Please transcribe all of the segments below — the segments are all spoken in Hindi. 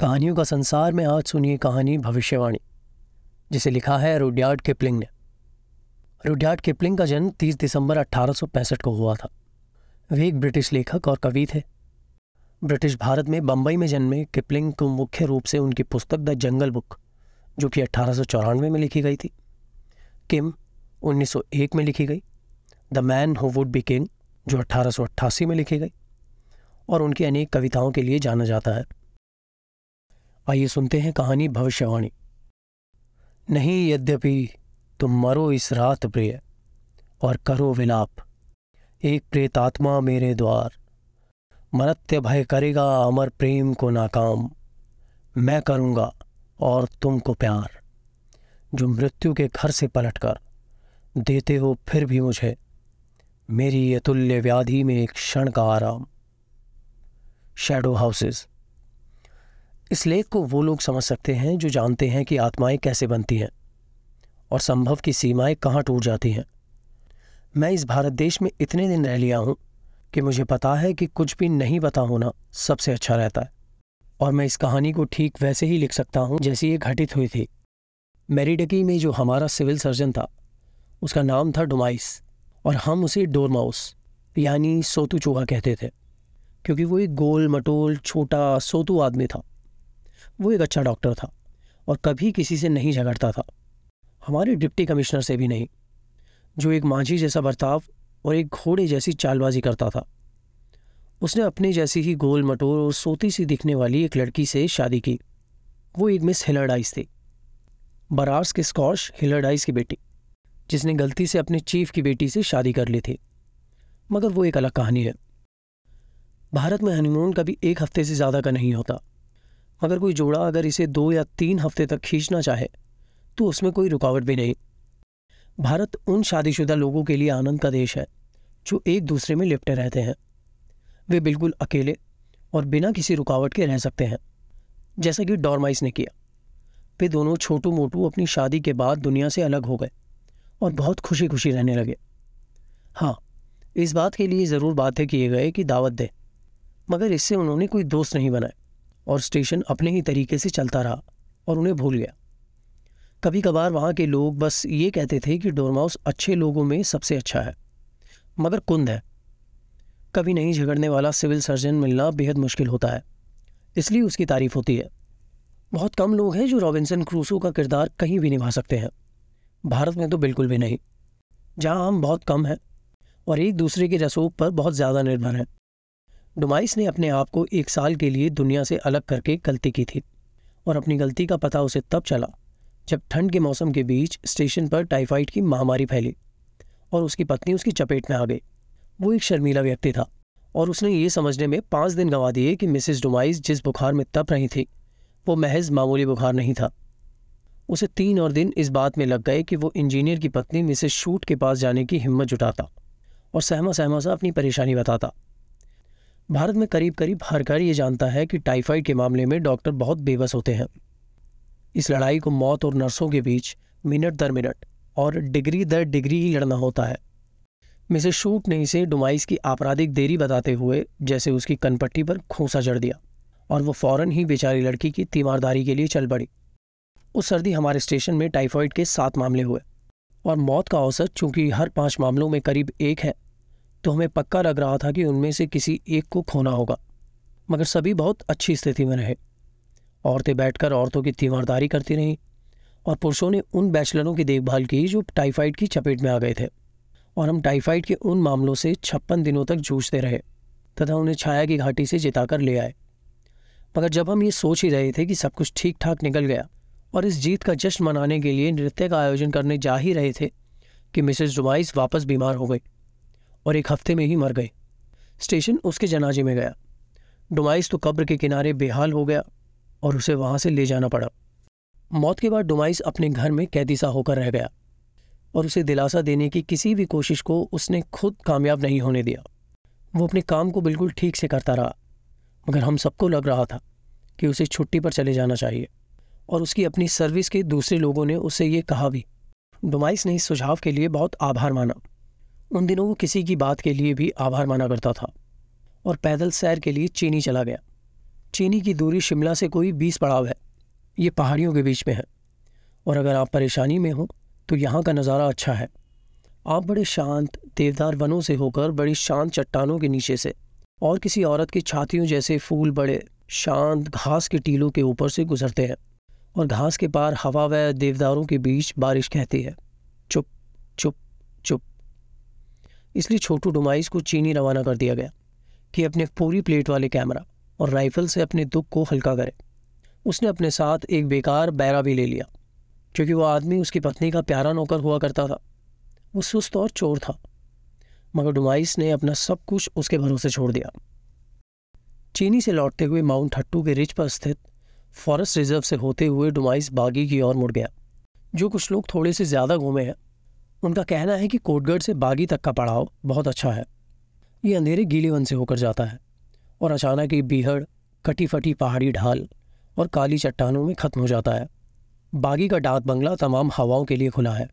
कहानियों का संसार में आज सुनिए कहानी भविष्यवाणी, जिसे लिखा है रुडयार्ड किपलिंग ने। रुडयार्ड किपलिंग का जन्म 30 दिसंबर 1865 को हुआ था। वे एक ब्रिटिश लेखक और कवि थे। ब्रिटिश भारत में बंबई में जन्मे किपलिंग को मुख्य रूप से उनकी पुस्तक द जंगल बुक, जो कि अठारह में लिखी गई थी। किम 1901 में लिखी गई। The man who would be king, जो अट्ठासी में लिखी गई। और उनकी अनेक कविताओं के लिए जाना जाता है। आइए सुनते हैं कहानी भविष्यवाणी। नहीं यद्यपि तुम मरो इस रात प्रिय, और करो विलाप। एक प्रेतात्मा मेरे द्वार। मरत्य भय करेगा अमर प्रेम को नाकाम। मैं करूँगा और तुमको प्यार। जो मृत्यु के घर से पलटकर देते हो फिर भी मुझे। मेरी अतुल्य व्याधि में एक क्षण का आराम। शैडो हाउसेस इस लेख को वो लोग समझ सकते हैं जो जानते हैं कि आत्माएँ कैसे बनती हैं और संभव की सीमाएँ कहाँ टूट जाती हैं। मैं इस भारत देश में इतने दिन रह लिया हूँ कि मुझे पता है कि कुछ भी नहीं पता होना सबसे अच्छा रहता है। और मैं इस कहानी को ठीक वैसे ही लिख सकता हूँ जैसी ये घटित हुई थी। मेरीडकी में जो हमारा सिविल सर्जन था, उसका नाम था डोमाइस और हम उसे डोरमाउस यानी सोतू चूहा कहते थे, क्योंकि वो एक गोल मटोल छोटा, सोतू आदमी था। वो एक अच्छा डॉक्टर था और कभी किसी से नहीं झगड़ता था। हमारे डिप्टी कमिश्नर से भी नहीं, जो एक मांझी जैसा बर्ताव और एक घोड़े जैसी चालबाजी करता था। उसने अपने जैसी ही गोल मटोर और सोती सी दिखने वाली एक लड़की से शादी की। वो एक मिस हिलरडाइस थी। बरार्स के स्कॉश हिलरडाइस की बेटी, जिसने गलती से अपने चीफ की बेटी से शादी कर ली थी। मगर वो एक अलग कहानी है। भारत में हनीमून कभी एक हफ़्ते से ज़्यादा का नहीं होता। मगर कोई जोड़ा अगर इसे दो या तीन हफ़्ते तक खींचना चाहे तो उसमें कोई रुकावट भी नहीं। भारत उन शादीशुदा लोगों के लिए आनंद का देश है, जो एक दूसरे में लिपटे रहते हैं। वे बिल्कुल अकेले और बिना किसी रुकावट के रह सकते हैं, जैसा कि डॉर्माइस ने किया। वे दोनों छोटू मोटू अपनी शादी के बाद दुनिया से अलग हो गए और बहुत खुशी खुशी रहने लगे। हाँ इस बात के लिए ज़रूर बातें किए गए कि दावत दे, मगर इससे उन्होंने कोई दोस्त नहीं बनाए और स्टेशन अपने ही तरीके से चलता रहा और उन्हें भूल गया। कभी कभार वहाँ के लोग बस ये कहते थे कि डोरमाउस अच्छे लोगों में सबसे अच्छा है, मगर कुंद है। कभी नहीं झगड़ने वाला सिविल सर्जन मिलना बेहद मुश्किल होता है, इसलिए उसकी तारीफ़ होती है। बहुत कम लोग हैं जो रॉबिन्सन क्रूसो का किरदार कहीं भी निभा सकते हैं, भारत में तो बिल्कुल भी नहीं, जहाँ हम बहुत कम हैं और एक दूसरे के रसूख पर बहुत ज़्यादा निर्भर हैं। डुमाइस ने अपने आप को एक साल के लिए दुनिया से अलग करके गलती की थी और अपनी गलती का पता उसे तब चला जब ठंड के मौसम के बीच स्टेशन पर टाइफाइड की महामारी फैली और उसकी पत्नी उसकी चपेट में आ गई। वो एक शर्मीला व्यक्ति था और उसने ये समझने में पाँच दिन गंवा दिए कि मिसिस डुमाइस जिस बुखार में तप रही थी, वो महज मामूली बुखार नहीं था। उसे तीन और दिन इस बात में लग गए कि वो इंजीनियर की पत्नी मिसेस शूट के पास जाने की हिम्मत जुटाता और सहमा सहमा सा अपनी परेशानी बताता। भारत में करीब करीब हर घर ये जानता है कि टाइफाइड के मामले में डॉक्टर बहुत बेबस होते हैं। इस लड़ाई को मौत और नर्सों के बीच मिनट दर मिनट और डिग्री दर डिग्री ही लड़ना होता है। मिसेस शूट ने इसे डुमाइस की आपराधिक देरी बताते हुए जैसे उसकी कनपट्टी पर खोसा जड़ दिया और वो फ़ौरन ही बेचारी लड़की की तीमारदारी के लिए चल पड़ी। उस सर्दी हमारे स्टेशन में टाइफाइड के सात मामले हुए और मौत का औसत चूँकि हर पाँच मामलों में करीब एक है। तो हमें पक्का लग रहा था कि उनमें से किसी एक को खोना होगा, मगर सभी बहुत अच्छी स्थिति में रहे। औरतें बैठकर औरतों की तीमारदारी करती रहीं, और पुरुषों ने उन बैचलरों की देखभाल की जो टाइफाइड की चपेट में आ गए थे, और हम टाइफाइड के उन मामलों से छप्पन दिनों तक जूझते रहे, तथा उन्हें छाया की घाटी से जिताकर ले आए। मगर जब हम ये सोच ही रहे थे कि सब कुछ ठीक ठाक निकल गया, और इस जीत का जश्न मनाने के लिए नृत्य का आयोजन करने जा ही रहे थे, कि मिसेस जुमाइस वापस बीमार हो गई। और एक हफ़्ते में ही मर गए। स्टेशन उसके जनाजे में गया। डुमाइस तो कब्र के किनारे बेहाल हो गया और उसे वहाँ से ले जाना पड़ा। मौत के बाद डुमाइस अपने घर में कैदी सा होकर रह गया और उसे दिलासा देने की किसी भी कोशिश को उसने खुद कामयाब नहीं होने दिया। वो अपने काम को बिल्कुल ठीक से करता रहा, मगर हम सबको लग रहा था कि उसे छुट्टी पर चले जाना चाहिए और उसकी अपनी सर्विस के दूसरे लोगों ने उसे ये कहा भी। डुमाइस ने इस सुझाव के लिए बहुत आभार माना। उन दिनों वो किसी की बात के लिए भी आभार माना करता था और पैदल सैर के लिए चीनी चला गया। चीनी की दूरी शिमला से कोई बीस पड़ाव है। ये पहाड़ियों के बीच में है। और अगर आप परेशानी में हो तो यहाँ का नज़ारा अच्छा है। आप बड़े शांत, देवदार वनों से होकर बड़ी शांत चट्टानों के नीचे से और किसी औरत की छातियों जैसे फूल बड़े, शांत घास के टीलों के ऊपर से गुजरते हैं और घास के पार हवा व देवदारों के बीच बारिश कहती है। चुप चुप चुप। इसलिए छोटू डुमाइस को चीनी रवाना कर दिया गया कि अपने पूरी प्लेट वाले कैमरा और राइफल से अपने दुख को हल्का करे। उसने अपने साथ एक बेकार बैरा भी ले लिया, क्योंकि वह आदमी उसकी पत्नी का प्यारा नौकर हुआ करता था। वो सुस्त और चोर था, मगर डुमाइस ने अपना सब कुछ उसके भरोसे छोड़ दिया। चीनी से लौटते हुए माउंट हट्टू के रिच पर स्थित फॉरेस्ट रिज़र्व से होते हुए डुमाइस बागी की ओर मुड़ गया, जो कुछ लोग थोड़े से ज़्यादा घूमे हैं। उनका कहना है कि कोटगढ़ से बागी तक का पड़ाव बहुत अच्छा है। ये अंधेरे गीले वन से होकर जाता है और अचानक एक बीहड़ कटी फटी पहाड़ी ढाल और काली चट्टानों में खत्म हो जाता है। बागी का डाक बंगला तमाम हवाओं के लिए खुला है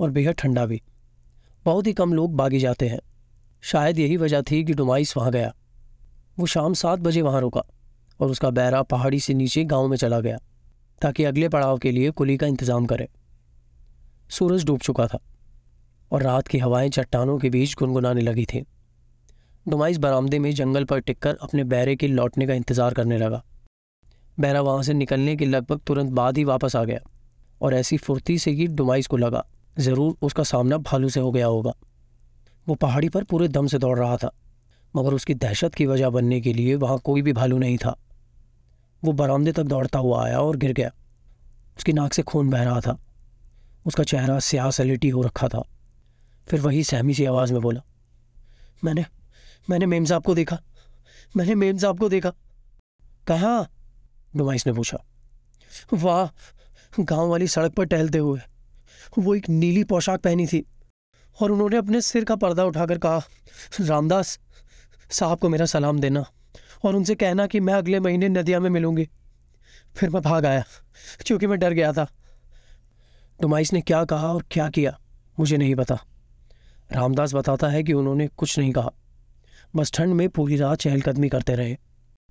और बेहद ठंडा भी। बहुत ही कम लोग बागी जाते हैं। शायद यही वजह थी कि डुमाइस वहाँ गया। वो शाम सात बजे वहाँ रुका और उसका बैरा पहाड़ी से नीचे गाँव में चला गया ताकि अगले पड़ाव के लिए कुली का इंतज़ाम करे। सूरज डूब चुका था। और रात की हवाएँ चट्टानों के बीच गुनगुनाने लगी थी। डुमाइस बरामदे में जंगल पर टिककर अपने बैरे के लौटने का इंतज़ार करने लगा। बैरा वहाँ से निकलने के लगभग तुरंत बाद ही वापस आ गया और ऐसी फुर्ती से ही डुमाइस को लगा, ज़रूर उसका सामना भालू से हो गया होगा। वो पहाड़ी पर पूरे दम से दौड़ रहा था, मगर उसकी दहशत की वजह बनने के लिए वहाँ कोई भी भालू नहीं था। वो बरामदे तक दौड़ता हुआ आया और गिर गया। उसकी नाक से खून बह रहा था। उसका चेहरा स्याह सलेटी हो रखा था। फिर वही सहमी सी आवाज़ में बोला, मैंने मैंने मेम साहब को देखा, मैंने मेम साहब को देखा। कहाँ? डुमाइस ने पूछा। वाह, गाँव वाली सड़क पर टहलते हुए। वो एक नीली पोशाक पहनी थी और उन्होंने अपने सिर का पर्दा उठाकर कहा, रामदास साहब को मेरा सलाम देना और उनसे कहना कि मैं अगले महीने नदिया में मिलूँगी। फिर मैं भाग आया, क्योंकि मैं डर गया था। डुमाइस ने क्या कहा और क्या किया, मुझे नहीं पता। रामदास बताता है कि उन्होंने कुछ नहीं कहा। बस ठंड में पूरी रात चहलकदमी करते रहे।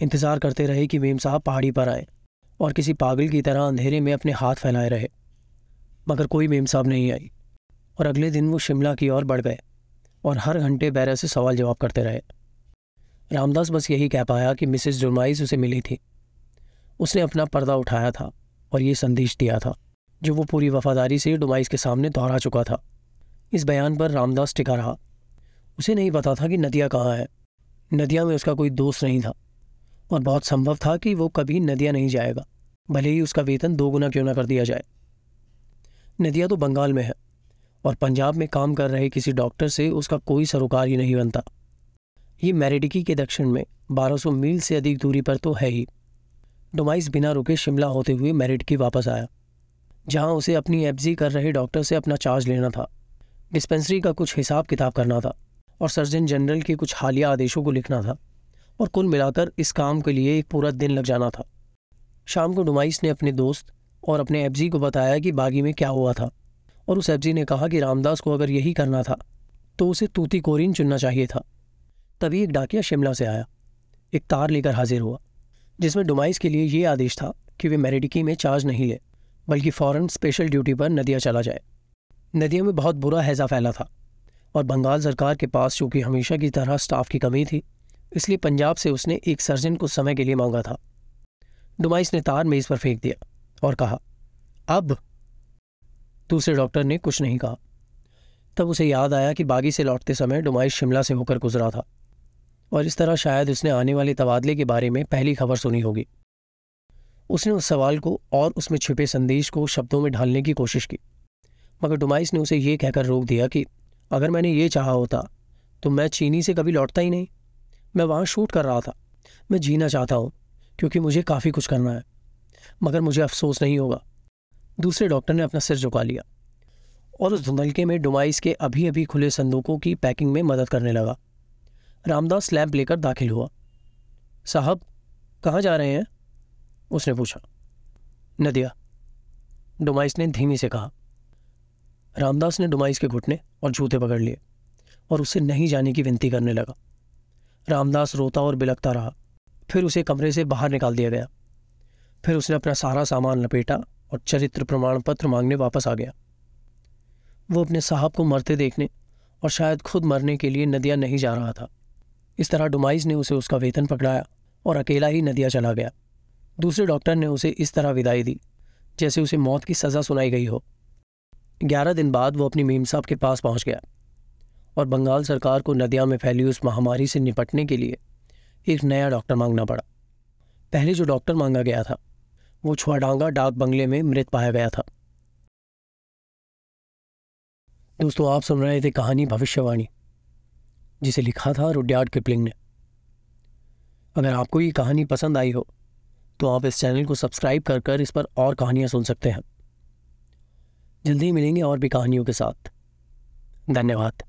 इंतज़ार करते रहे कि मेम साहब पहाड़ी पर आए और किसी पागल की तरह अंधेरे में अपने हाथ फैलाए रहे। मगर कोई मेम साहब नहीं आई और अगले दिन वो शिमला की ओर बढ़ गए और हर घंटे बैरा से सवाल जवाब करते रहे। रामदास बस यही कह पाया कि मिसेस जुर्माइस उसे मिली थी। उसने अपना पर्दा उठाया था और ये संदेश दिया था जो वो पूरी वफादारी से डुमाइस के सामने दोहरा चुका था। इस बयान पर रामदास टिका रहा। उसे नहीं पता था कि नदिया कहाँ है। नदिया में उसका कोई दोस्त नहीं था और बहुत संभव था कि वो कभी नदिया नहीं जाएगा, भले ही उसका वेतन दो गुना क्यों ना कर दिया जाए। नदिया तो बंगाल में है और पंजाब में काम कर रहे किसी डॉक्टर से उसका कोई सरोकार ही नहीं बनता। ये मैरिडिकी के दक्षिण में 1200 मील से अधिक दूरी पर तो है ही। डोमाइस बिना रुके शिमला होते हुए मैरिडकी वापस आया, जहाँ उसे अपनी एफजी कर रहे डॉक्टर से अपना चार्ज लेना था। डिस्पेंसरी का कुछ हिसाब किताब करना था और सर्जन जनरल के कुछ हालिया आदेशों को लिखना था और कुल मिलाकर इस काम के लिए एक पूरा दिन लग जाना था। शाम को डुमाइस ने अपने दोस्त और अपने एफजी को बताया कि बागी में क्या हुआ था और उस एफजी ने कहा कि रामदास को अगर यही करना था तो उसे तूती कोरिन चुनना चाहिए था। तभी एक डाकिया शिमला से आया, एक तार लेकर हाजिर हुआ, जिसमें डुमाइस के लिए ये आदेश था कि वे मेरिडिकी में चार्ज नहीं ले, बल्कि फ़ौरन स्पेशल ड्यूटी पर नदिया चला जाए। नदिया में बहुत बुरा हैज़ा फैला था और बंगाल सरकार के पास चूँकि हमेशा की तरह स्टाफ की कमी थी, इसलिए पंजाब से उसने एक सर्जन को समय के लिए मांगा था। डुमाइस ने तार मेज़ पर फेंक दिया और कहा, अब? दूसरे डॉक्टर ने कुछ नहीं कहा। तब उसे याद आया कि बागी से लौटते समय डुमाइस शिमला से होकर गुजरा था और इस तरह शायद उसने आने वाले तबादले के बारे में पहली खबर सुनी होगी। उसने उस सवाल को और उसमें छिपे संदेश को शब्दों में ढालने की कोशिश की। मगर डुमाइस ने उसे यह कहकर रोक दिया कि अगर मैंने ये चाहा होता तो मैं चीनी से कभी लौटता ही नहीं। मैं वहाँ शूट कर रहा था। मैं जीना चाहता हूँ, क्योंकि मुझे काफ़ी कुछ करना है, मगर मुझे अफसोस नहीं होगा। दूसरे डॉक्टर ने अपना सिर झुका लिया और उस धुंधलके में डुमाइस के अभी अभी खुले संदूकों की पैकिंग में मदद करने लगा। रामदास लैंप लेकर दाखिल हुआ। साहब, कहाँ जा रहे हैं? उसने पूछा। नदिया। डुमाइस ने धीमी से कहा। रामदास ने डुमाइस के घुटने और जूते पकड़ लिए और उससे नहीं जाने की विनती करने लगा। रामदास रोता और बिलकता रहा। फिर उसे कमरे से बाहर निकाल दिया गया। फिर उसने अपना सारा सामान लपेटा और चरित्र प्रमाण पत्र मांगने वापस आ गया। वो अपने साहब को मरते देखने और शायद खुद मरने के लिए नदिया नहीं जा रहा था। इस तरह डुमाइस ने उसे उसका वेतन पकड़ाया और अकेला ही नदिया चला गया। दूसरे डॉक्टर ने उसे इस तरह विदाई दी, जैसे उसे मौत की सज़ा सुनाई गई हो। ग्यारह दिन बाद वो अपनी मीम साहब के पास पहुँच गया और बंगाल सरकार को नदिया में फैली उस महामारी से निपटने के लिए एक नया डॉक्टर मांगना पड़ा। पहले जो डॉक्टर मांगा गया था, वो छुआडांगा डाक बंगले में मृत पाया गया था। दोस्तों, आप सुन रहे थे कहानी भविष्यवाणी, जिसे लिखा था रुडयार्ड किपलिंग ने। अगर आपको ये कहानी पसंद आई हो तो आप इस चैनल को सब्सक्राइब कर कर इस पर और कहानियाँ सुन सकते हैं। जल्दी ही मिलेंगे और भी कहानियों के साथ। धन्यवाद।